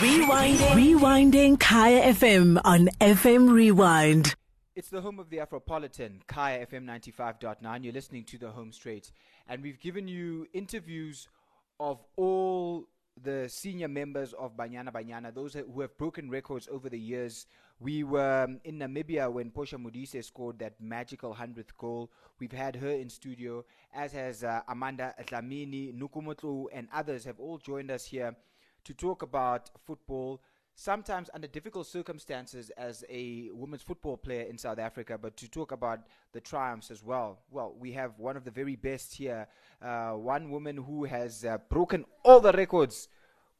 Rewinding. Rewinding Kaya FM on FM Rewind. It's the home of the Afropolitan, Kaya FM 95.9. You're listening to the Home Straight. And we've given you interviews of all the senior members of Banyana Banyana, those who have broken records over the years. We were um, in Namibia when Portia Modise scored that magical 100th goal. We've had her in studio, as has uh, Amanda Dlamini, Nukumotlu, and others have all joined us here to talk about football, sometimes under difficult circumstances as a women's football player in South Africa, but to talk about the triumphs as well. Well, we have one of the very best here, uh, one woman who has uh, broken all the records.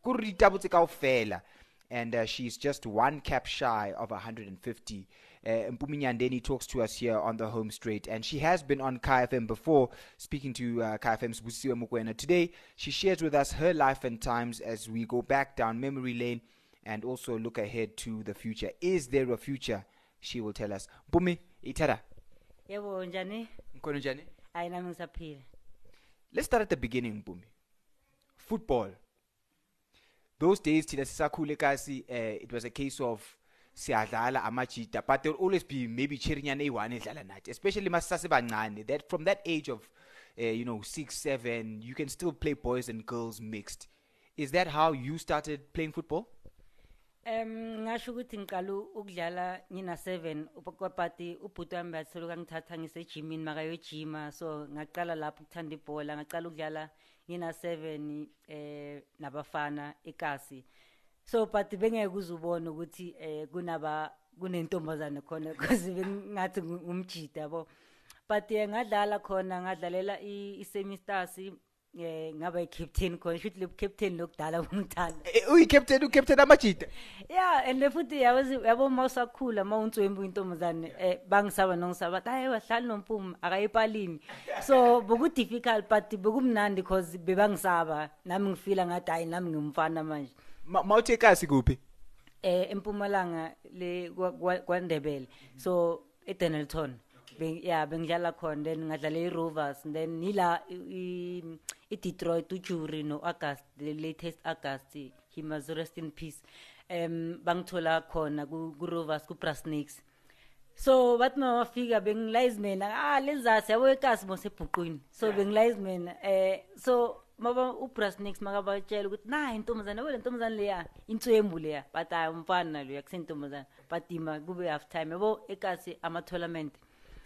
Kurita Fela. And uh, she's just one cap shy of 150. Uh, Mpumi Nyandeni talks to us here on the home straight, and she has been on KFM before, speaking to uh, KFM's Busiwe Mukwena. Today, she shares with us her life and times as we go back down memory lane and also look ahead to the future. Is there a future? She will tell us. Mpumi, itara. Yebo njani? Mkhona njani? Hayi nami ngisaphila. Let's start at the beginning, Mpumi. Football. Those days, thina sisakhule kasi, uh, it was a case of siyadlala amajita but there will always be maybe cherinyana eyi-one edlala nathi especially masisasebancane that from that age of uh, you know six seven you can still play boys and girls mixed. Is that how you started playing football? Um ngasho ukuthi ngiqala ukudlala ngina 7 upapati ubhuti wami batholuka ngithatha ngisejimini makayojima so ngaqala lapho ukuthanda ibhola ngaqala ukudlala ngina 7 eh nabafana ekasi so but bengeke uzubona ukuthi eh kunaba kunentombazane khona because bengathi umjida yabo. But eh ngadlala khona ngadlalela i-semesters eh ngaba i-captain khona shuthi le captain lokudala ungithanda Eh, uyi-captain ucaptain amajita? Yeah and futhi yabo mawusakhula mawuntswembu intombazane eh bangisaba nongisaba hayi wahlali nompumi akayipalini. So boku difficult but bekumnandi because bebangisaba nami ngifila ngathi hayi nami ngimfana manje. Ma- mawuthe kasi kuphi eh empumalanga le kwa- kwa- kwaNdebele. So eDenelton Beng- yeah bengidlala khona then ngadlala iRovers then nila i- i- iDetroit uJury noAugust the latest August he must rest in peace. Em bangithola khona ku ku Rovers ku Brasnakes so bathi mawafika bengilayiz mina ah lenzasi yabo ekasi mosebhuqwini so bengilayiz mina eh so maba ubrasnix makabatshela ukuthi na intombazane wele ntombazane leya intswembu leya. But hayi umfana loya kusentombazane but ima kube half time. Yabo ekasi ama-tournament.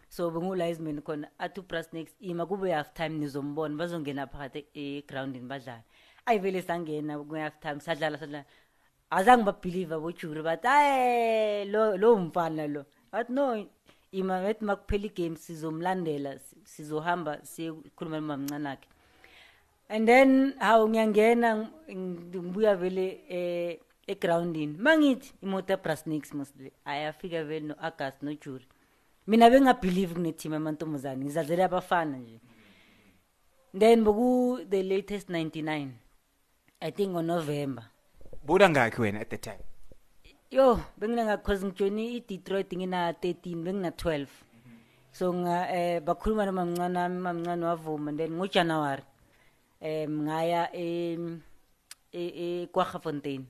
So bengulayiz mina khona athi ubrasnix ima kube half time nizombona. Bazongena phakathi egroundini badlala ayi vele sangena kwe-half time sadlala sadlala. Azange babhiliva bojuri bathi hayi lo lo umfana lo. Bathi no ima bethi makuphela igame sizomlandela si- sizohamba siyekhuluma nomamncane akhe and then hawu ngiyangena ng- ngibuya vele eh egroundini. Mangithi imoto yabrasnix mosle ayafika vele no-august nojuri mina bengingabhelieve kuneteam amantombazane ngizazele abafana nje. Then boku the latest 99 i think ngonovember. Buda ngakhi wena at the time? Yo bengina cause ngijoini i-detroit ngina 13 bengina 12 so nga eh bakhuluma nomamncane wami mamncane wavuma then ngojanuwari. Em ngaya em e kwaGafontein.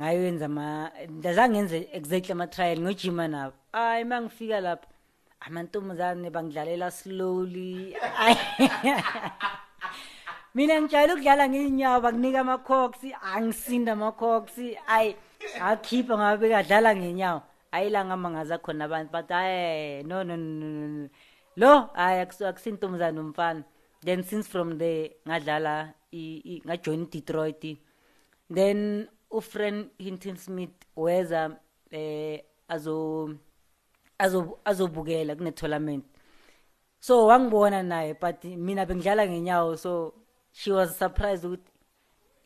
Ngayenza ama ndazange ngenze exactly ama trial ngojima nabo. Ay mangifika lapho amantombazane bangidlalela slowly. Mina ngijayele ukudlala ngeenyawo bakunika ama-cox angisinda ama-cox. Ayi akhipha ngabe bekadlala ngenyawo hayi la ngamangaza khona abantu but hayi no no no lo hayi akusi- akusintombazane umfana. Then since from there ngadlala i- i- ngajoin detroit. Then ufriend hinton smith weza eh azo azo azobukela kune-tournament. So wangibona naye but mina bengidlala ngenyawo so she was surprised ukuthi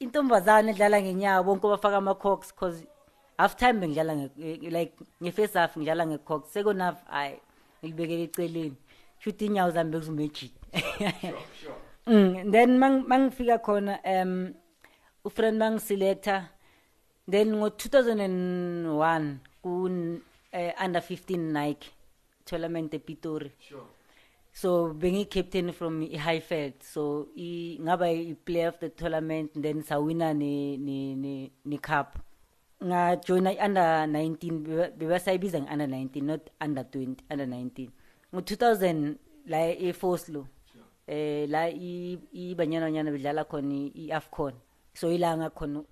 intombazane edlala ngenyawo bonke bafaka ama-cox cause half time bengidlala nge- like nge-first half ngidlala nge-cox. Second half hayi ngilibekele eceleni. Shuthi inyawo zami bekuzumejida mm, then mang- mangifika khona um ufriend mangiselector then ngo-2001 ku uh, under 15 nike tournament epitori so bengi-captain from i-highfield so i- ngaba i-player of the tournament then sawina ne-cup ngajoyina i-under 19 beba- bebasayibiza nge-under 19 not under 20 under 19 ngo-2000 la e-foslo eh la ibanyana banyana bedlala khona i- i-afcon so ilanga khona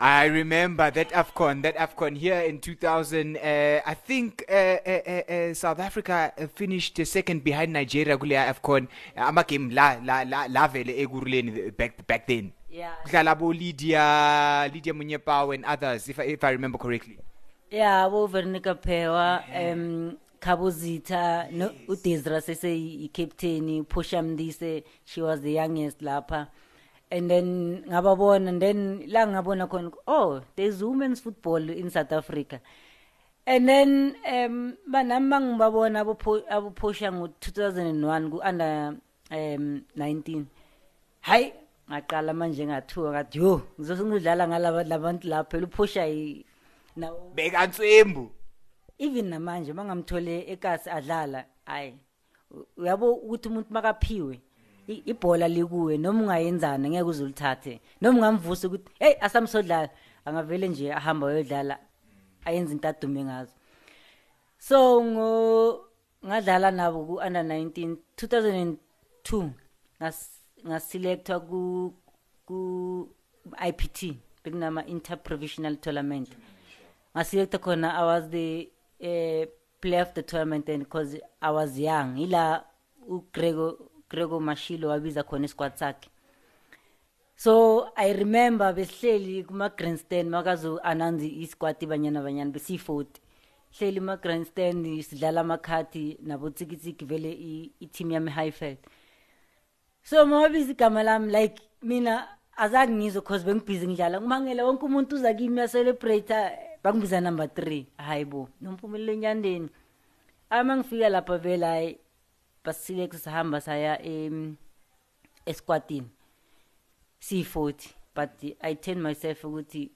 I remember that AFCON, that AFCON here in 2000. Uh, I think uh, uh, South Africa finished second behind Nigeria kule AFCON. Amagame la la la la vele ekuruleni back back then. yeah Kudlala bo Lydia, Lydia Munyepao and others, if I, if I remember correctly. yeah bo Veronica Phewa um Khabuzitha no uDesra sese i-captain Phosha Mdise she was the youngest lapha. And then ngababona and then la ngabona khona oh there's women's football in South Africa. And then um banami mangibabona abo abo Phosha ngo 2001 ku under um 19 hayi ngaqala manje ngathuka ngathi yo ngizosungidlala ngalaba labantu lapha phela uphosha yi na Beka Nswembu. Even namanje mangamthole ekasi adlala hayi u- uyabo ukuthi umuntu makaphiwe i- ibhola likuwe noma ungayenzana ngeke uzulithathe noma ungamvusa ukuthi hey asamsodlala angavele nje ahamba uyodlala ayenza into adume ngazo. So ngo ngadlala nabo ku under 19 2002 ngas ngaselectwa ku ku IPT bekunama interprovincial tournament. Ngaselecta khona i was the uh, player of the tournament then because i was young. Ila ugrego grego mashilo wabiza khona isquad sakhe. So i remember besihleli kuma-grandstand makazo announce isquad ibanyana banyana besiyi-forty. Hleli ma-grandstand sidlala amakhadi nabotsikitsiki vele i- i-team yami highfield. So mawabiza igama lami like mina azange ngizwe cause bengibhizi ngidlala. Ngimangela wonke umuntu uza kimi uyacelebrate bangibiza number three. Hayi bo nomphumelelo enyandeni. Ama ngifika lapha vele hayi basilek sahamba saya em esquadini siyi-forty but i tell myself ukuthi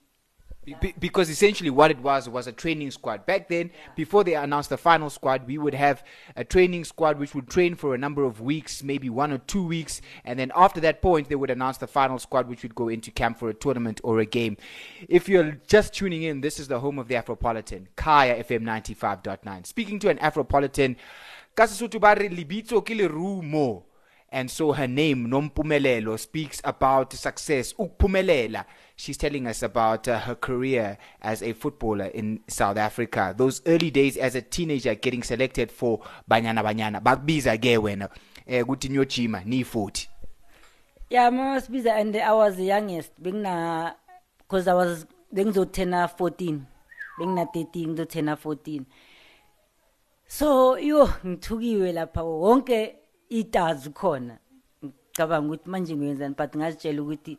Be- be- because essentially what it was was a training squad. Back then before they announced the final squad we would have a training squad which would train for a number of weeks maybe one or two weeks. And then after that point they would announce the final squad which would go into camp for a tournament or a game. If you're just tuning in this is the home of the afropolitan kaya fm 95.9 speaking to an afropolitan ba libitso ke lerumo and so her name Nompumelelo speaks about success. Ukuphumelela she's telling us about uh, her career as a footballer in South Africa. Those early days as a teenager getting selected for Banyana Banyana. Bakubiza ke wena eh kuthi ni 40 yeah mama sibiza and i was the youngest. Because i was bengizothena 14 bengina 13 ngizothena 14 so yo ngithukiwe lapha wonke itazi khona ngicabanga ukuthi manje ngiyenzani but ngazitshela ukuthi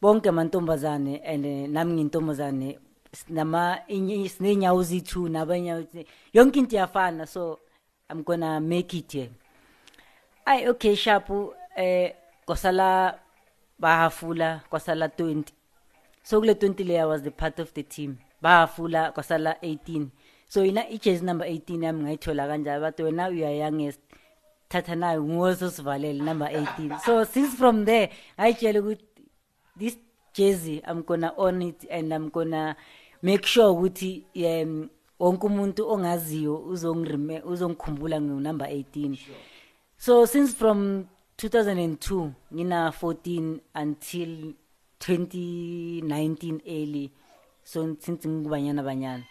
bonke amantombazane and eh, nami ngiyintombazane nama sinenyawo zithu nabanyawo yonke into iyafana so i'm gonna make it here. Ayi okay sharp eh kwasala bahafula kwasala 20 so kule 20 leya was the part of the team. Bahafula kwasala 18 so ina ijezi number 18 yami ngayithola kanjalo bathi wena you are youngest thatha nayo nguwoso sivalele number 18 so since from there ngayitshela ukuthi this jersey i'm gonna own it and i'm gonna make sure ukuthi um wonke umuntu ongaziyo uzongikhumbula nginumber 18 so since from 2002 ngina 14 until 2019 early. So since ngikubanyana banyana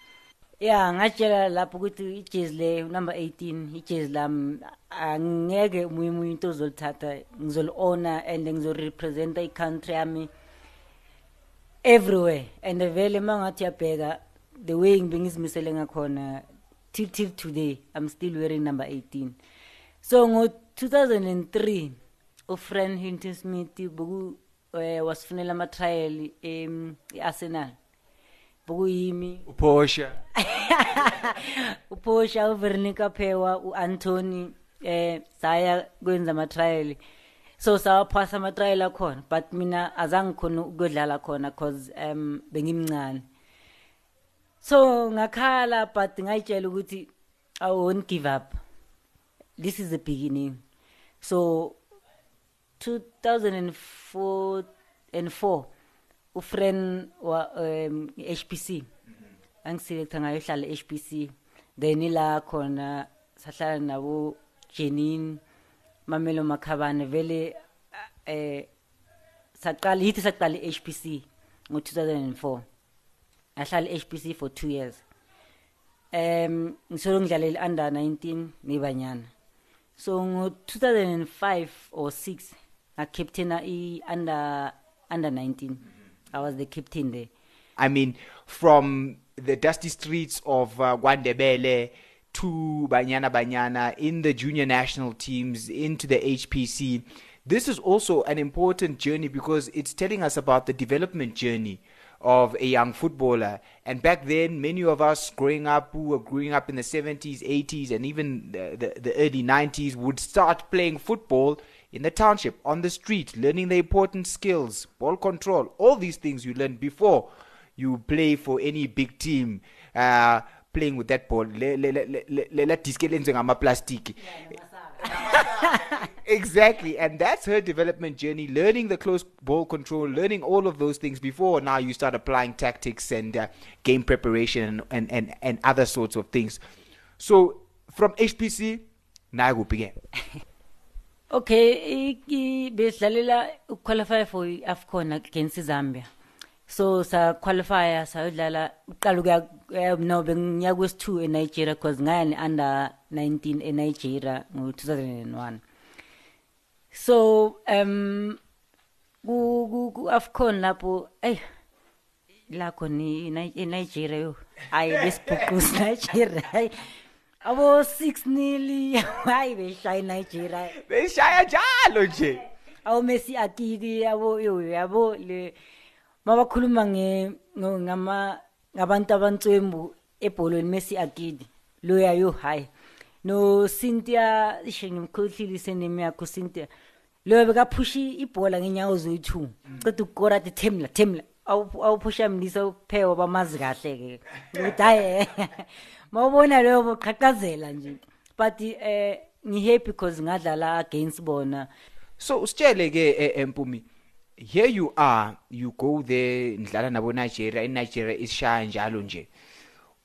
ya ngatshela lapho ukuthi ijezi le number 18 ijezi lami angeke umunye umunye into ozolithatha ngizoli-owner and ngizorepresenta i-country yami everywhere. And vele uma ngathi uyabheka the way ngibengizimisele ngakhona till till today i'm still wearing number 18 so ngo-2003 ufriend hinton smith boku eh, wasifunela ama-trial em i-arsenal bokuyimi uphosha. Uphosha uveronica phewa u-antony eh saya kwenza ama-trial. So sawaphasa ama-trial akhona but mina azange khona ukuyodlala khona cause um bengimncane. So ngakhala but ngayitshela ukuthi i won't give up. This is the beginning. So 2004 and 4 ufriend wa um, HPC angiselecta ngayo hlala HPC then ila khona sahlala nabo Janine Mamelo Makhabane vele eh saqala yithi saqala HPC ngo 2004 ahlala HPC for 2 years. Um ngisolo ngidlalela under 19 nebanyana. So ngo 2005 or 6 ngacaptaina i under under 19 i was the captain there I mean, from the dusty streets of uh, Guandebele to Banyana Banyana in the junior national teams into the HPC. This is also an important journey because it's telling us about the development journey of a young footballer. And back then, many of us growing up who were growing up in the 70s, 80s, and even the, the, the early 90s would start playing football in the township, on the street, learning the important skills, ball control, all these things you learn before you play for any big team uh playing with that ball. Le le le le- le la disc elenziwe ngamaplastiki. Exactly and that's her development journey learning the close ball control learning all of those things before now you start applying tactics and uh, game preparation and, and and other sorts of things. So from HPC naye kuphi ke okay iki besidlalela uqualify for iAfcon against Zambia. So sa qualify sayodlala uqala ukuya eh, no bengiya kwes 2 eNigeria because ngaya ne under 19 eNigeria ngo 2001 so um ku ku- ku Afcon lapho eh lakho ni Ni- eNigeria yo hayi besibhukuza Nigeria hayi abo 6 nil hayi beshaya Nigeria beshaya njalo nje. Awu Messi akiki yabo yabo le mabakhuluma nge ngama ngabantu abantswembu ebholweni Messi akidi loya yo hayi. No Cynthia ngimkhohlile senemi yakho Cynthia. Lo bekaphushi ibhola ngenyawo zoyi2 ceda ukukora athi themla themla. Awu- awuphusha mlisa uphewa bamazi kahle ke ukuthi hayi mawubona leyo boqhaqhazela nje but eh ngihappy because ngadlala against bona So usitshele ke eh, Empumi here you are you go there ndlala nabo Nigeria in Nigeria isishaya njalo nje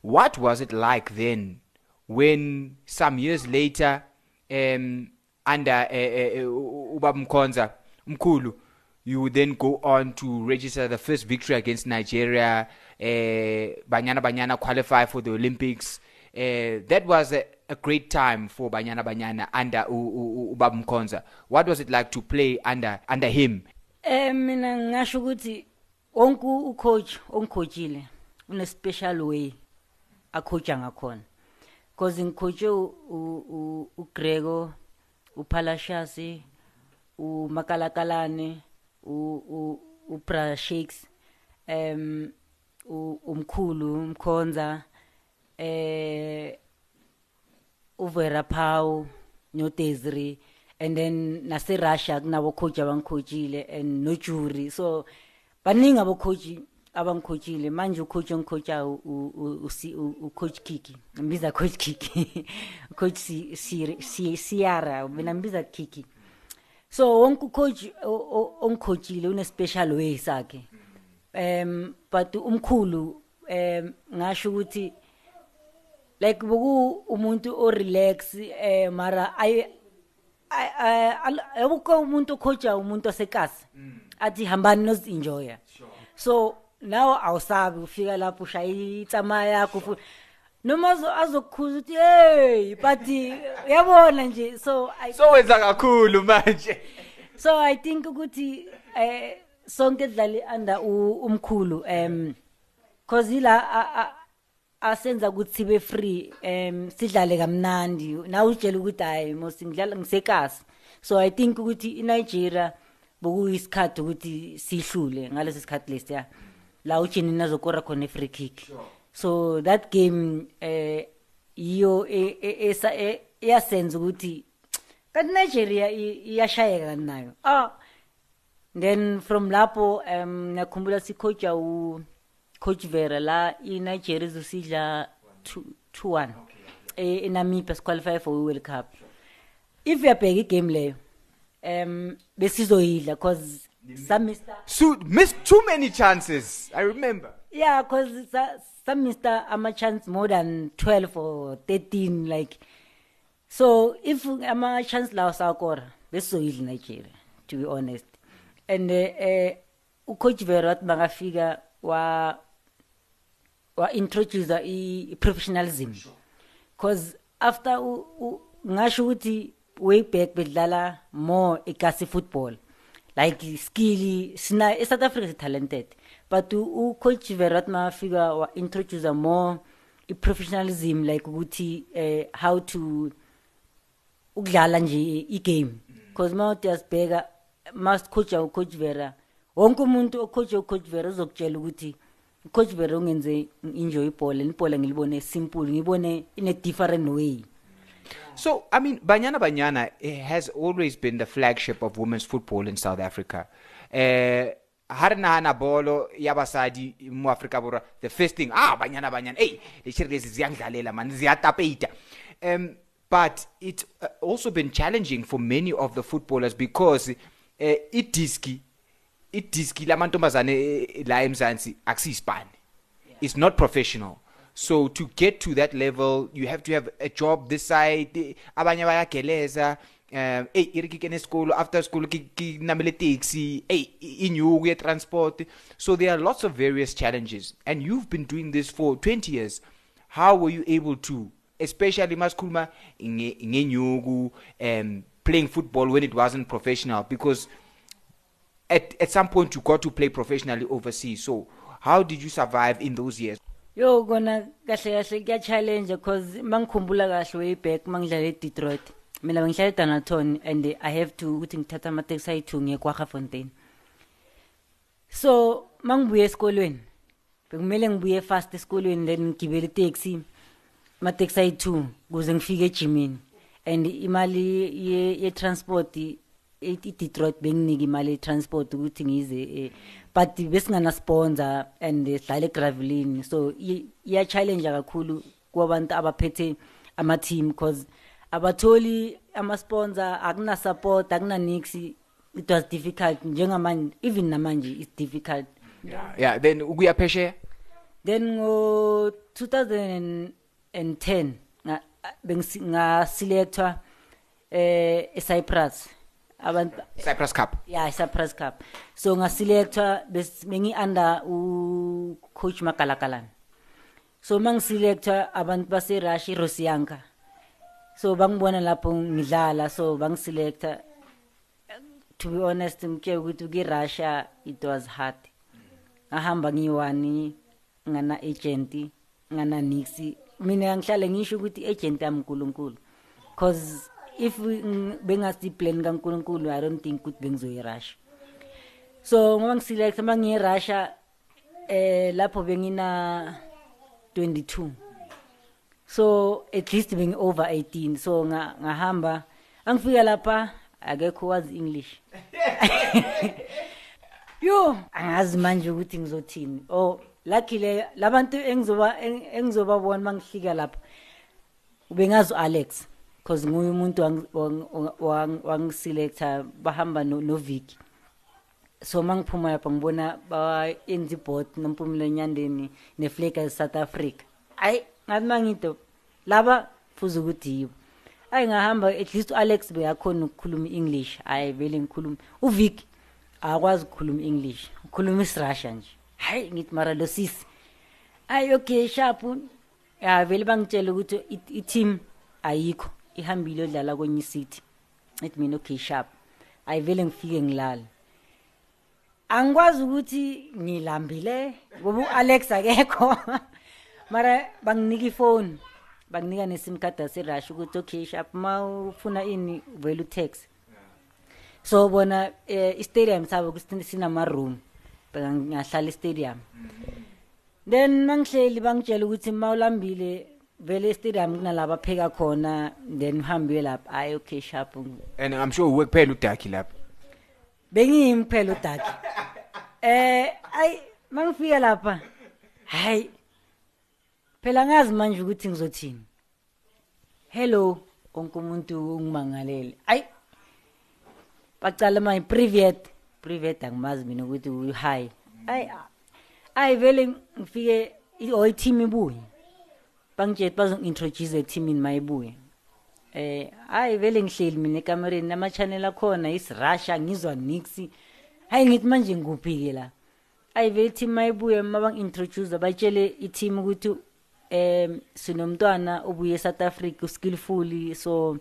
what was it like then when some years later um under uh, uh, ubaba Mkhonza mkhulu you would then go on to register the first victory against Nigeria uh, Banyana Banyana qualify for the Olympics. Uh, that was a, a great time for Banyana Banyana under U- U- U- ubaba Mkhonza. What was it like to play under under him? Eh mina ngasho ukuthi wonke ucoach ongicoachile une special way acoacha ngakhona. Because ngicoache uGrego uPalashas uMakalakalane u uBra Shakes em u- umkhulu umkhonza eh uvera Pau no Desiree and then nase Russia kunabo coach abangicoachile and no jury so baningi abo coach abangicoachile manje u coach ongicoacha u coach Kiki ngibiza coach Kiki coach si si si Sierra mina ngibiza Kiki so wonke coach ongicoachile une special way sakhe um but umkhulu um ngasho ukuthi like boku umuntu o relax eh mara ay ayabukho umuntu ocoacha umuntu osekasi. Athi hambani nozi enjoy so now awusabi ufika lapho ushaya itsama yakho fu- noma azo- azokukhuza ukuthi hey but uyabona nje so I, so wenza kakhulu manje. So i think ukuthi eh sonke dlali under umkhulu em cause ila asenza ukuthi sibe free em sidlale kamnandi. Na utshela ukuthi hayi mos ngidlala ngisekasi. So i think ukuthi iNigeria bokuyisikhathi ukuthi sihlule ngaleso sikhathi lesiya la ujeni nazokora khona free kick. So that game eh iyo e- e- esa- e- iyasenza ukuthi kanti Nigeria iyashayeka nayo ah then from lapho um nakhumbula sikhoja u coach Vera la iNigeria izosidla 2-1 eh eNamibia qualify for World Cup if uyabheka igame leyo um besizoyidla cause some missed too many chances. I remember. Yeah cause sa- some Mr. ama chance more than 12 or 13 like so if ama chance lawo sakora besizoyidla Nigeria to be honest. And uh, uh, ucoach Verat bangafika wa wa introduce i i- professionalism cause after ngasho ukuthi way back bedlala more ikasi football. Like skill sina eSouth Africa is talented. But u u- coach Verat mafika wa introduce more i professionalism like ukuthi eh, how to ukudlala nje igame. Because mawuthi yasibheka must coach u coach Vera wonke umuntu ocoach u coach Vera uzokutshela ukuthi coach Vera ungenze enjoy ibhola ibhola ngilibone simple ngibone in a different way. So, I mean, Banyana Banyana eh, has always been the flagship of women's football in South Africa. Eh, ha re nagana bolo ya basadi mo aforika Borwa the first thing ah banyana banyana hey leshiri lezi ziyangidlalela man ziyatapeita um but it's uh, also been challenging for many of the footballers because uh, idiski idiski lamantombazane eh, la eMzansi akusiyisipani it's not professional. So to get to that level you have to have a job this side eh, abanye bayageleza um hey iri ke school after school ki ki namele taxi hey inyuku ye transport. So there are lots of various challenges. And you've been doing this for 20 years. How were you able to especially masikhuluma nge- ngenyuku um playing football when it wasn't professional? Because at at some point you got to play professionally overseas. So how did you survive in those years? Yo kona kahle kahle challenge because mangikhumbula kahle way back mangidlala eDetroit mina bengihlala eDanaton and I have to ukuthi ngithatha ama taxi ayi2 ngiye kwaGafontein so mangibuye esikolweni bekumele ngibuye fast esikolweni then ngigibele itaxi ama taxi ayi2 kuze ngifike ejimini. And imali ye, ye transport i- iDetroit benginika imali ye transport ukuthi ngize eh, but besingana sponsor and sihlale egravelini so i- iya challenge kakhulu kwabantu abaphethe ama team because abatholi ama sponsor akuna support akuna nix it was difficult. Njengamanje even namanje it's difficult. Yeah then ukuya phesheya? Then ngo 2010 nga bengisi- ngaselectwa eh eCyprus. Abantu Cyprus Cup. Yeah Cyprus Cup. So ngaselectwa bes bengi under u coach Makalakalan so mangiselectwa abantu base Russia Rosianka so bangibona lapho ngidlala so bangiselecta to be honest ngike ukuthi ki Russia it was hard. Ngahamba ngiwani ngana agent ngana nix mina ngihlale ngisho ukuthi agent yami uNkulunkulu cause if bengasi plan kaNkulunkulu i don't think ukuthi bengizoyi Russia so ngoba ngiselect mangiye Russia eh lapho bengina 22 so at least bengi over 18 so nga ngahamba angifika lapha akekho wazi English. Yo angazi manje ukuthi ngizothini. Oh luckily labantu engizoba eng- engizobabona mangifika lapha ubengazi Alex because nguye umuntu wang- wang- wang- wangiselecta bahamba no no Vicky so mangiphuma lapha ngibona bayenza ibhot nompumulo enyandeni neflag ya South Africa. Ayi ngathi mangito laba fuza ukuthi yibo ayi ngahamba at least uAlex beyakhona ukukhuluma English ayi vele ngikhuluma uVic akwazi ukukhuluma English ukhuluma isiRussia nje. Hayi ngithi mara lo sisi. Ayi okay sharp. Ya vele bangitshela ukuthi i- i-team ayikho. Ihambile odlala kwenye city ethi mina okay sharp. Ayi vele ngifike ngilala angikwazi ukuthi ngilambile ngoba uAlex akekho. mara banginika ifoni banginika nesim card yaseRussia ukuthi okay sharp mawufuna ini vele utext. So bona eh, istadium sabo kusina sinama room beka ngahlala istadium. Then mangihleli bangitshela ukuthi mawulambile vele estadium kunalabo pheka khona then uhambe lapha. Ayi okay sharp and i'm sure uwe kuphela udaki lapha. Bengiyimphela udaki eh ay mangifika lapha. Hayi phela ngazi manje ukuthi ngizothini. Hello wonke umuntu ungimangalele. Ayi bacala manje privet. Privet angimazi mina ukuthi uyi-high ayi ayi vele ngifike i- or i-team ibuye. Bangitshela bazongi-introduce ethimini ma ibuye eh hayi vele ngihleli mina ekamereni ama-channel akhona isirussia ngizwa nix hayi ngithi manje ngikuphi-ke la? Hayi vele i-team ma ibuye ma bangi-introduce batshele i-team ukuthi um sinomntwana obuye e-south africa uskillful so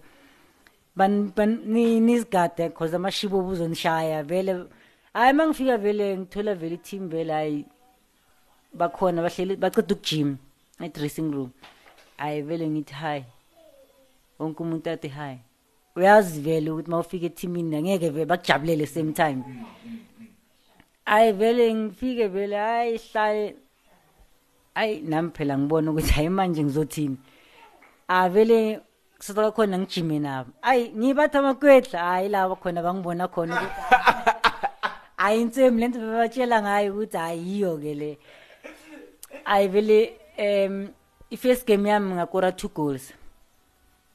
ban- ban- ni- nisigade cause amashibo buzonishaya vele. Hayi ma ngifika vele ngithola vele i-team vele hayi bakhona bahleli baceda ukujima e-dressing room. Hayi vele ngithi hayi wonke umuntu athi hayi uyazi vele ukuthi uma ufika ethimini angeke vele bakujabulele same time. Hayi vele ngifike vele hayi hlale hayi nami phela ngibona ukuthi hayi manje ngizothini. Ah vele kusasa khona ngijime nabo. Ayi ngibatha amakwetla hayi laba khona bangibona khona ukuthi hayi insemi lento bebatshela ngayo ukuthi hayi yiyo ke le. Hayi vele um i-first game yami ngakora two goals.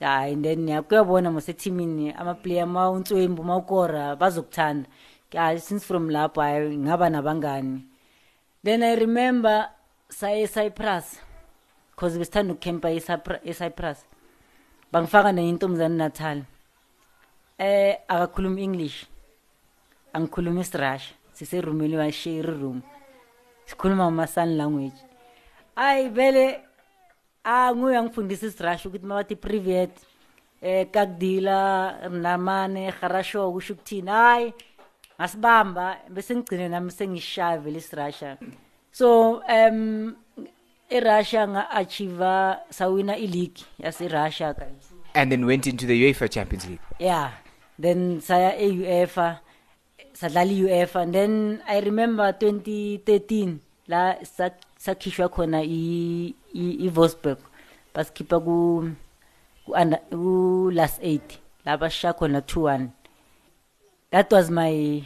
Hayi and then ya- kuyabona mosethimini amaplayer ma unswembu ma ukora bazokuthanda. Hayi since from lapho hayi ngaba nabangani. Then i remember saye ecyprus because besithanda ukukhempa eCypr- ecyprus bangifaka nentombazane natal. Eh akakhuluma english angikhuluma isirasha siserumini washare room sikhuluma ama-sun language. Hayi vele ah nguye angifundisa isirasha ukuthi mabathi privet eh kakdila namane harasho kusho ukuthini. Hayi ngasibamba bese ngigcine nami sengishaya vele isirasha so um irussia nga-achieva sawina ileague yaserussia And then went into the UEFA Champions League. yeah then saya e-uefa sadlala i-uefa. And then i remember 2013 la sa- sakhishwa khona i-vosburg basikhipha ku ku under- ku last eight la basisha khona 2-1 that was my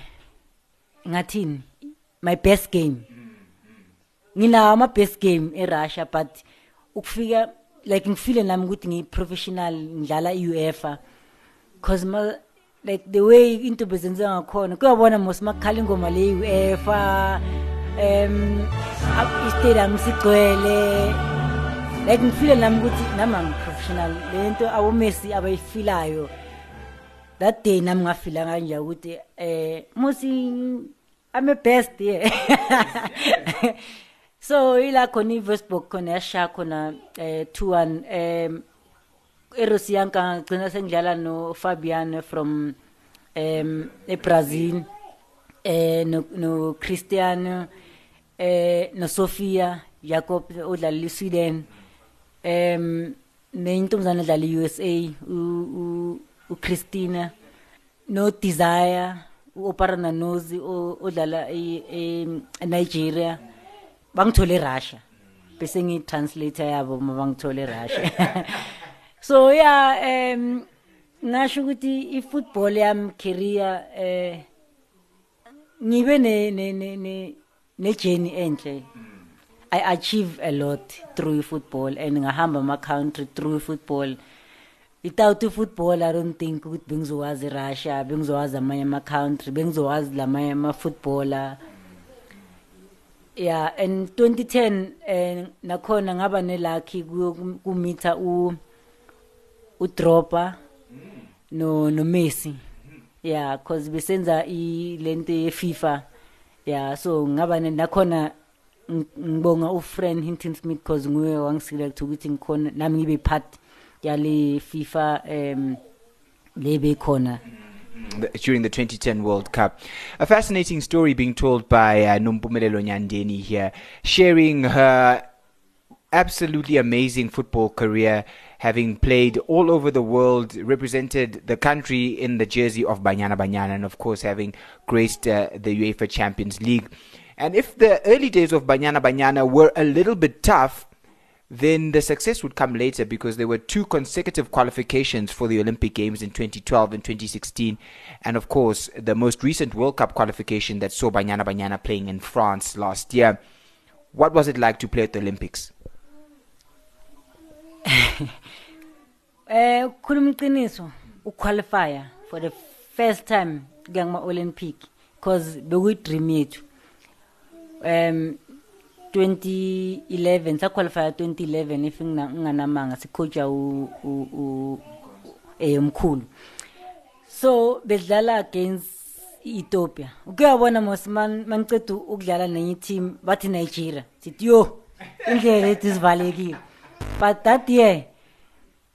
ngathini? My best game. Nginawo ama-best game erussia but ukufika like ngifile nami ukuthi ngiyi-professional ngidlala i-uefa. Cause ma like the way into bezenziwa ngakhona kuyabona mos makhala ingoma le UEFA um istadium sigcwele like ngifile nami ukuthi nami am professional le nto abomesi abayifilayo. That day nami ngafila kanje ukuthi eh musi I'm a best yeah. so ila khona i-Westbrook khona yasha khona eh 2-1 um eRosiyanka ngagcina sengidlala no Fabian from um eBrazil eh no, no Cristiano eh no Sofia Jacob odlala eSweden um nentombazana edlala eUSA u u- uChristina no Desire uOparana Nozi o- odlala e- e- eNigeria bangithole eRussia bese ngitranslator yabo mabangithole eRussia so yeah um ngasho ukuthi ifootball yami career eh ngibe ne ne ne ne ne journey enhle. I achieve a lot through football and ngahamba ama country through football. Without football i don't think ukuthi bengizowazi Russia bengizowazi amanye ama country bengizowazi lamanye ama footballer yeah and 2010 eh nakhona ngaba nelucky kumitha u udropa no no Messi yeah cause besenza i lento ye FIFA yeah so ngaba nakhona ng- ngibonga ufriend Hinton Smith cause nguye wangiselect ukuthi ngikhona nami ngibe part yale FIFA um lebe khona the- during the 2010 World Cup. A fascinating story being told by uh, Numpumelelo Nyandeni here, sharing her absolutely amazing football career, having played all over the world, represented the country in the jersey of Banyana Banyana, and of course having graced uh, the UEFA Champions League. And if the early days of Banyana Banyana were a little bit tough, then the success would come later because there were two consecutive qualifications for the Olympic Games in 2012 and 2016, and of course the most recent World Cup qualification that saw Banyana Banyana playing in France last year. What was it like to play at the Olympics? Eh ukukhuluma iqiniso for the first time kuma Olympic because bekuyi dream yethu. Um 2011 saqualifya 2011 if nginganamanga sicoacha u u- u umkhulu. So bedlala against Ethiopia. Ukuyabona mos man maniceda ukudlala nenye team bathi Nigeria. Sithi yo indlela ethi sivalekile. But that year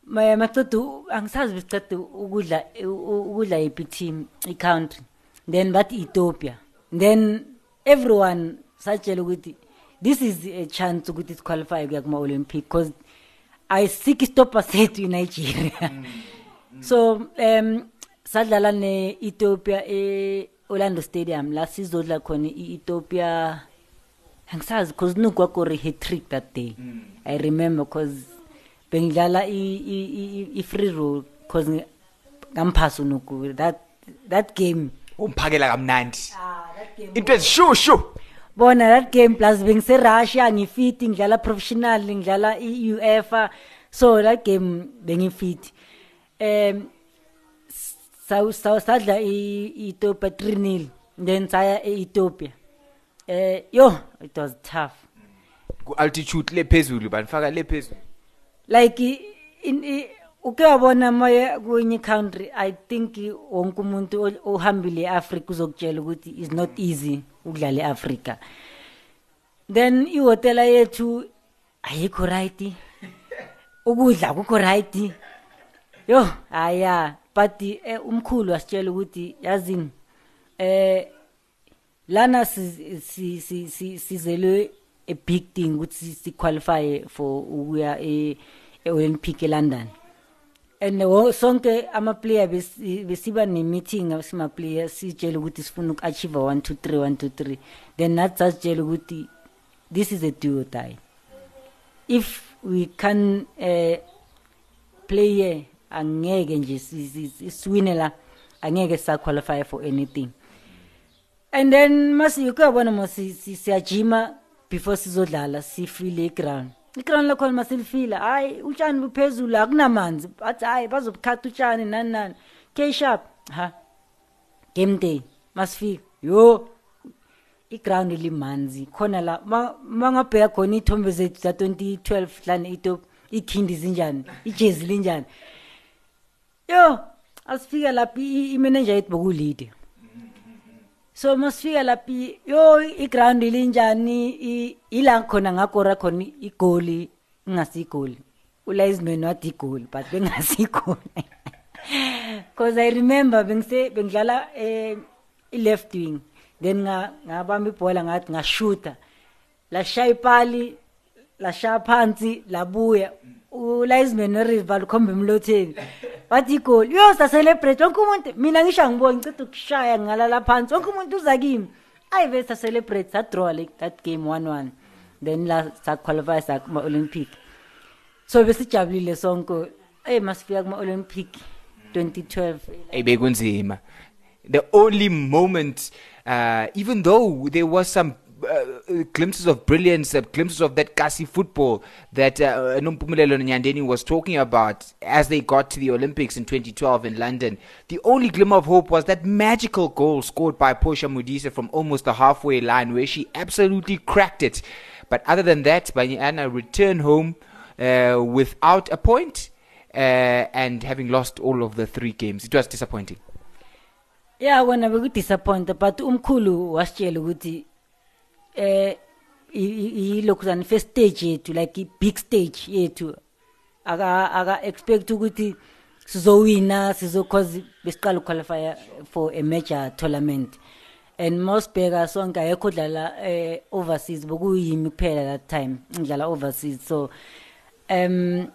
ma maceda angisazi besiceda ukudla ukudla ipi team i country. Then bathi Ethiopia. Then everyone satshela ukuthi this is a chance ukuthi siqualify kuya kuma Olympic because ayisiki stopper sethu eNigeria. So um sadlala ne Ethiopia e Orlando Stadium. La sizodla khona iEthiopia angisazi because nugwagori hat trick that day. I remember because bengidlala i- i- i- i free roll because ngamphaso nuku that that game. Umphakela kamnandi. It was shu shu. Bona that game plus bengise Russia ngifit ngidlala professional ngidlala iUEFA. So that game bengifit um sa sa sadla i Ethiopia 3-0 then saya eEthiopia. Eh yo it was tough. Ku altitude lephezulu banifaka lephezulu like i- in i- uke wabona moya kwenye country i think wonke umuntu o- ohambile eAfrica uzokutshela ukuthi is not easy ukudlala eAfrica then ihotela yethu ayikho right. Ukudla kukho right. Yo aya but eh, umkhulu wasitshela ukuthi yazini eh lana si- si- si- si- sizelwe a big thing ukuthi si qualify for ukuya e e- Olympic eLondon. And wo- sonke ama player besi- besiba ne meeting asima player sitshela ukuthi sifuna ukuachieve 1 2 3 1 2 3 then nathi sasitshela ukuthi this is a do or die. If we can uh, play here angeke nje si- si- si- siwine la angeke sa qualify for anything. And then masi ukuyabona mo si- si- siyajima before sizodlala sifile iground iground lakhona masilifila hayi utshani buphezulu akunamanzi. Bathi hayi bazobukhatha utshani nani nani. K sharp ha game day masifika. Yo iground limanzi. Khona la ma- mangabheka khona iy'thombe zethu za-2012 hlane itop ikhindi zinjani ijezi linjani. Yo asifika lapha i- imanager yethu bokulide so masifika lapha i- yo iground linjani i- ila khona ngakora khona igoli ingasigoli ulayizinweni wathi igoli but bengasigoli. Because i remember bengise bengidlala eh, i-left wing. Then nga- ngabamba ibhola ngathi ngashuta lashaya ipali lashaya phansi labuya. Ulinesman norival ukhomba emlotheni. Wathi igoli yo sacelebrate wonke umuntu mina ngisho angiboni ngiceda ukushaya ngalala phansi. Wonke umuntu uza kimi. Ayi ve sacelebrate sadraw like that game one one then la saqualify sakuma-olympic so besijabulile sonke. Eyi masifika kuma-olympic 2012 ebekunzima the only moment uh, even though there was some uh, glimpses of brilliance uh, glimpses of that kasi football that uh, Nompumelelo Nyandeni was talking about as they got to the Olympics in 2012 in London. The only glimmer of hope was that magical goal scored by Portia Modise from almost the halfway line where she absolutely cracked it. But other than that Banyana returned home uh, without a point uh, and having lost all of the three games. It was disappointing. Ya wena bekudisappointa but umkhulu wasitshela ukuthi eh yilokhuzana first stage yethu like i-big stage yethu. Aka aka expect ukuthi sizowina sizo cause besiqala uqualify for a major tournament. And mosbheka sonke ayekho dlala eh overseas bokuyimi kuphela that time ngidlala overseas. So um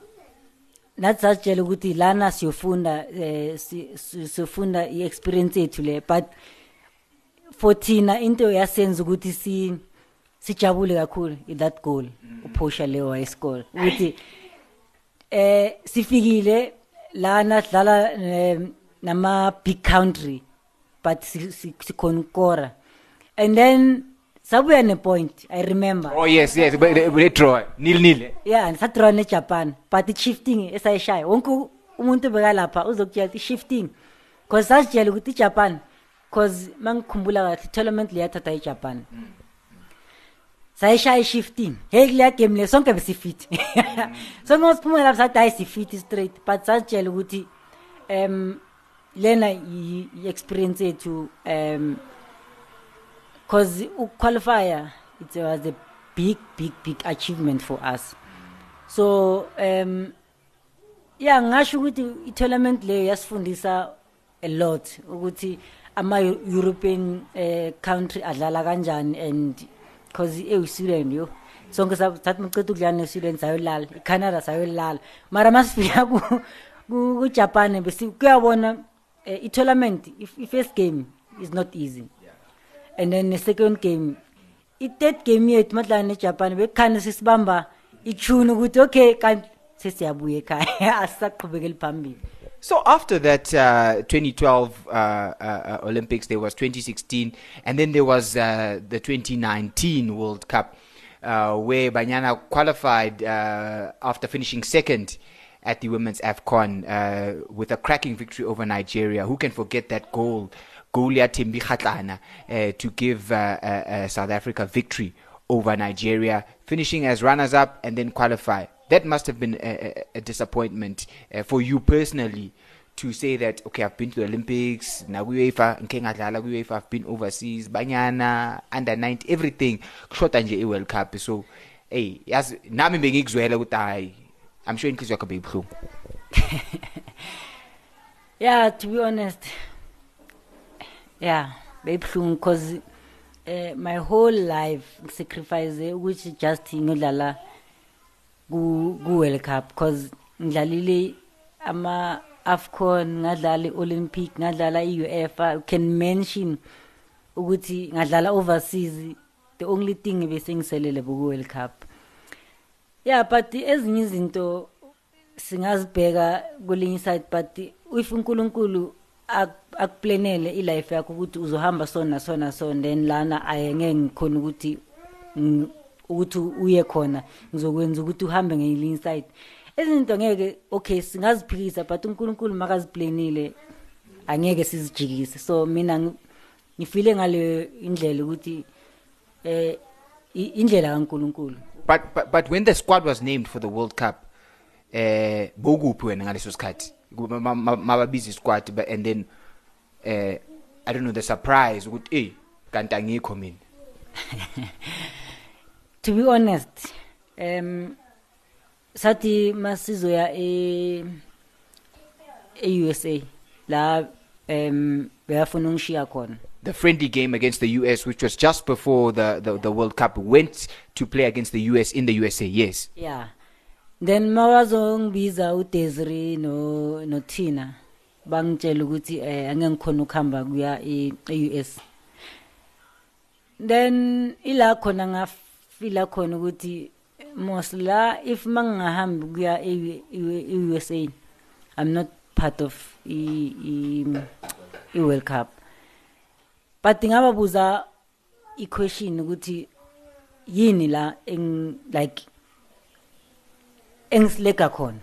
nathi sasitshela ukuthi lana siyofunda eh si- si- siyofunda i-experience yethu le but for thina into yasenza ukuthi si sijabule kakhulu i that goal uphosha leyo wayescore ukuthi eh sifikile lana sidlala eh, nama big country but si- si- sikhona ukora and then sabuya ne point i remember. Oh yes, yes, but they, they draw nil nil. yeah sadraw nejapan but i-shifting esayishaya wonke u- umuntu bekalapha uzokutshela ukuthi shifting cause sasitshela ukuthi ijapan cause mangikhumbula kahle tournament leyathatha ijapan. Sayishaya i-shifting hey kuleya game le sonke besifit so ngosiphumela lapho sathi hayi sifit straight but sasitshela ukuthi um lena yi- yi-experience yethu um cause ukuqualifya it was a big big big achievement for us. So um yeah ngasho ukuthi i-tournament leyo yasifundisa a lot ukuthi ama-european uh, country adlala kanjani and because eyi-sweden yo. Sonke sa- sathi maceda ukudlala ne-sweden sayolala icanada sayolala. Mara masifika ku- ku- kujapan kuyabona um i-tournament i-first game is not easy. And then the-second game i-third game yethu madlala nejapan bekukhane sisibamba itune ukuthi okay kanti sesiyabuya ekhaya asisaqhubekeli phambili So after that uh, 2012 uh, uh, Olympics, there was 2016, and then there was uh, the 2019 World Cup, uh, where Banyana qualified uh, after finishing second at the women's AFCON with a cracking victory over Nigeria. Who can forget that goal, Golia Timbi to give South Africa victory over Nigeria, finishing as runners-up and then qualify. That must have been a, a, disappointment uh, for you personally to say that okay, I've been to the Olympics, now UEFA, ngike I've been overseas, Banyana, under 90, everything. Kushota nje i-World Cup. So, hey, yazi nami bengikuzwela ukuthi hayi, I'm sure inhliziyo yakho beyibuhlungu. yeah to be honest yeah beyibuhlungu because uh, my whole life ngisacrifice ukuthi just ngidlala ku ku World Cup because ngidlalile ama AFCON ngadlala iOlympic ngadlala iUEFA. You can mention ukuthi ngadlala overseas the only thing bese ngiselele ku World Cup. Yeah but ezinye izinto singazibheka kwelinye side but if uNkulunkulu ak- akuplanele ilife yakho ukuthi uzohamba so na so na so then lana ayengeke ngikhona ukuthi ng- ukuthi uye khona ngizokwenza ukuthi uhambe ngelinye side izinto ngeke okay singaziphikisa but uNkulunkulu makaziplanile angeke sizijikise so mina ngi- ngifile ngale indlela ukuthi eh i- indlela kaNkulunkulu But, but but when the squad was named for the World Cup, eh bokuphi wena ngaleso sikhathi? Ku- ma- ma- Mababiza squad but and then eh I don't know the surprise ukuthi eh kanti angikho mina. to be honest um sathi masizoya e e-USA la um beyafuna ungishiya khona The friendly game against the US which was just before the the, the World Cup went to play against the US in the USA. Yes. yeah then mawazongibiza uDesiree no noThina bangitshela ukuthi eh angeke ngikhona ukuhamba kuya e- e-US then ila khona ngafila khona ukuthi mos la if mangingahambi kuya e-USA I'm not part of i i, i World Cup. But ngababuza i-question ukuthi yini la eng like engisilega khona?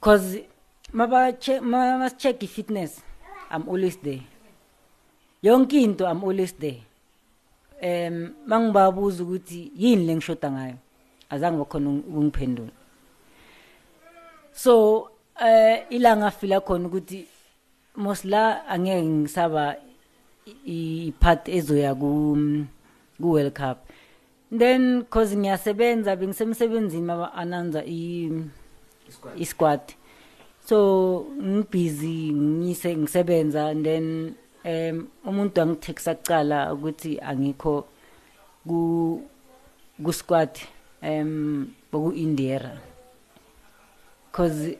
Cause maba check mama check i-fitness I'm always there. Yonke into I'm always there. Em mangibabuza ukuthi yini lengishoda ngayo? Azange bakhona ukungiphendula. So eh ilanga fila khona ukuthi mosla angeke ngisaba ipart ezoya ku ku World Cup. Then cause ngiyasebenza bengisemsebenzini maba ananza i isquad. so ngibusy ngise ngisebenza and then um umuntu angitexa kucala ukuthi angikho ku ku squad um boku Indiera cause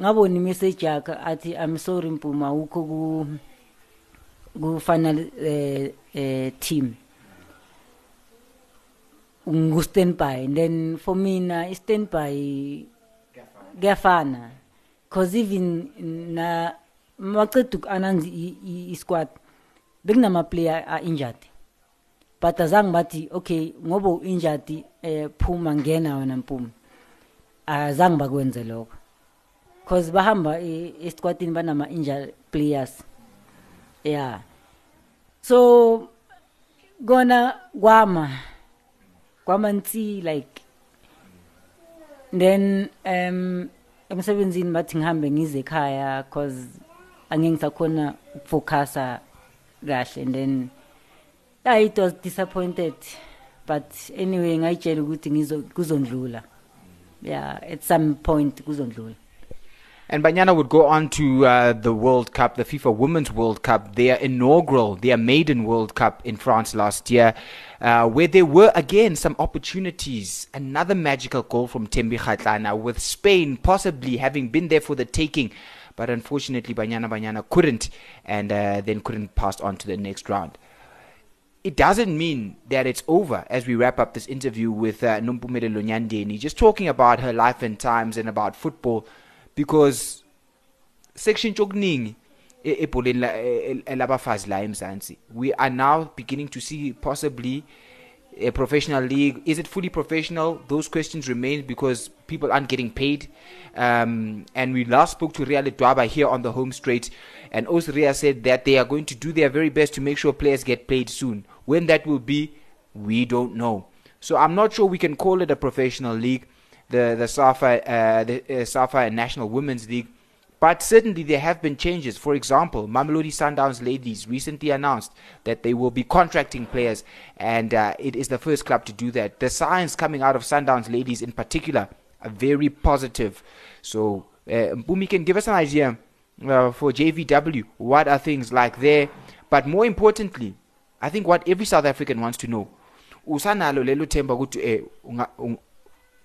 ngabona imessage yakhe athi i'm sorry mpuma ukho ku ku final eh eh team. Ngu standby. And then for mina i standby kuyafana. Cause even na maqeda ukananzi i squad. Bekunama player a injured. But azange bathi okay ngoba u injured eh phuma ngena wena mpuma. Azange bakwenze lokho. Cause bahamba e- esikwatini banama injured players. Yeah so kona kwama kwama nsi like then um emsebenzini bathi ngihambe ngize ekhaya cause angeke ngisakhona ukufocusa kahle and then yeah it was disappointed but anyway ngayitshela ukuthi kuzondlula yeah at some point kuzondlula And Banyana would go on to uh, the World Cup, the FIFA Women's World Cup, their inaugural, their maiden World Cup in France last year, uh, where there were again some opportunities. Another magical goal from Tembi Khatlana, with Spain possibly having been there for the taking. But unfortunately, Banyana Banyana couldn't, and uh, then couldn't pass on to the next round. It doesn't mean that it's over as we wrap up this interview with uh, Numpumere Lonyandeni, just talking about her life and times and about football because Section eMzansi we are now beginning to see possibly a professional league. Is it fully professional? Those questions remain because people aren't getting paid. Um, and we last spoke to Ria Ledwaba here on the home straight. And also Ria said that they are going to do their very best to make sure players get paid soon. When that will be we don't know. So I'm not sure we can call it a professional league the the SAFA uh, the uh, SAFA National Women's League. But certainly there have been changes. For example, Mamelodi Sundowns ladies recently announced that they will be contracting players, and uh, it is the first club to do that. The signs coming out of Sundowns ladies, in particular, are very positive. So, uh, Mpumi can give us an idea uh, for JVW. What are things like there? But more importantly, I think what every South African wants to know usanalo lelo themba ukuthi eh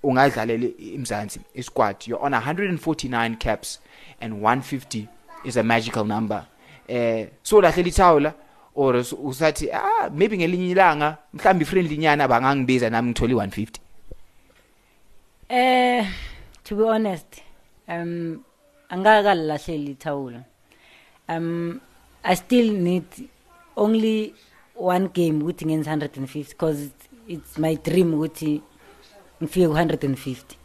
unga- ung- ungadlalela imzansi isquad. You're on 149 caps and 150 is a magical number. Eh so lahlela ithawula or us- usathi ah maybe ngelinye ilanga mhlawumbe friendly nyana bangangibiza nami ngithole 150 Eh to be honest um angakalahleli ithawula um I still need only one game ukuthi ngenze 150 because it's, it's my dream ukuthi ngifike ku 150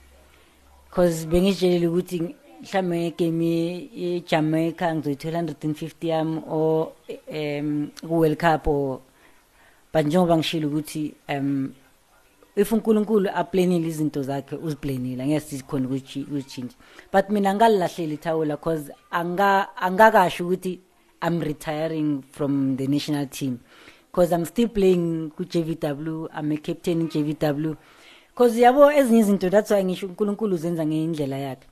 because bengitshelile ukuthi mhlambe ngegame eJamaica ngizoyithola 150 yami or um ku World Cup or but njengoba ngishilo ukuthi um if uNkulunkulu aplanile izinto zakhe uziplanile angeke sikhona ukuthi ukuchinja but mina ngalilahleli ithawula because anga angakasho ukuthi i'm retiring from the national team. Because i'm still playing ku JVW i'm a captain in JVW because yabo ezinye izinto that's why ngisho uNkulunkulu zenza ngendlela yakhe.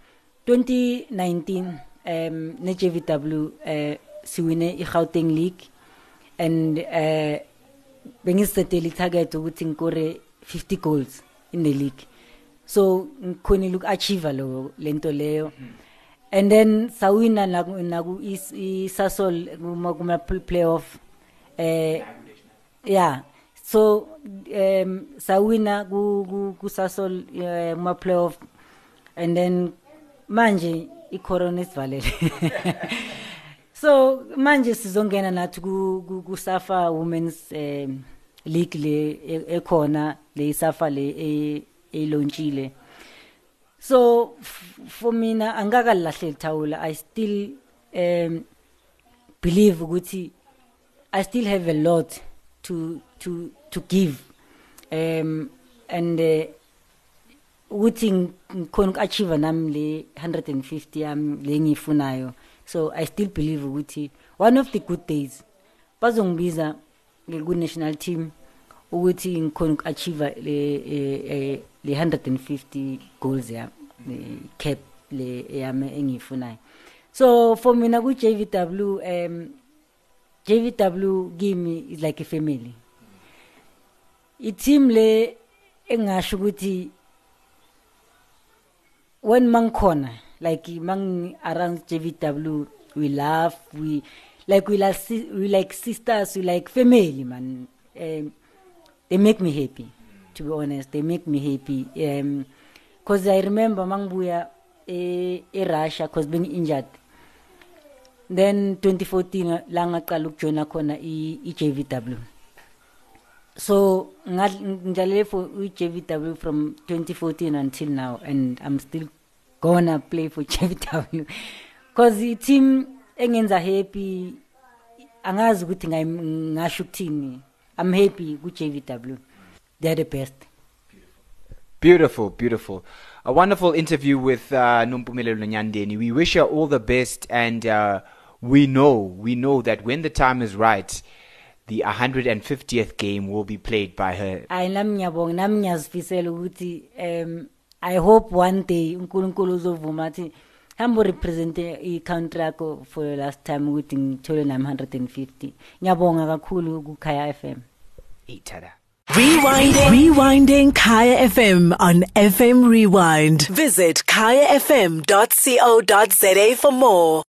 2019 um ne JVW eh siwine iGauteng League and eh bengisetele itarget ukuthi ngikore 50 goals in the league. So ngikhonile uku-achieve lo lento leyo. And then sawina naku naku is- isasol kuma kuma playoff eh yeah so um sawina ku ku- kusasol kuma playoff and then manje icorona isivalele. So manje sizongena nathi ku ku- ku Safa Women's um, League le e- ekhona le Safa le e- elonchile so for mina angakalahle ithawula i still um believe ukuthi i still have a lot to to to give. Um and uh, ukuthi ng- ngikhona uku-achieve nami le 150 yami le ngiyifunayo so i still believe ukuthi one of the good days bazongibiza ku-national team ukuthi ngikhona uku-achieve le, le 150 goals yami cap le yami engiyifunayo. So for mina ku-jvw um jvw kimi is like a family i-team le engasho ukuthi when mangikhona like mang around JVW we laugh we like we like si- we like sisters we like family man. Um, they make me happy to be honest they make me happy. Um cause I remember mangibuya e e Russia cause being injured. Then 2014 la ngaqala ukujoina khona i i JVW so for i-JVW from 2014 until now and I'm still gonna play for JVW cause the team engenza happy angazi ukuthi ngasho ukuthini i'm happy ku-JVW they're the best Beautiful, beautiful. A wonderful interview with uh, Nompumelelo Nyandeni. We wish her all the best, and uh, we know, we know that when the time is right, the 150th game will be played by her. hayi nami ngiyabonga nami ngiyazifisela ukuthi um i hope one day unkulunkulu uzovuma athi hambe urepresente i-country yakho for the last time ukuthi ngithole nami 150 ngiyabonga kakhulu kukhaya f m Itada. Rewinding. Rewinding Kaya FM on FM Rewind. Visit kayafm.co.za for more.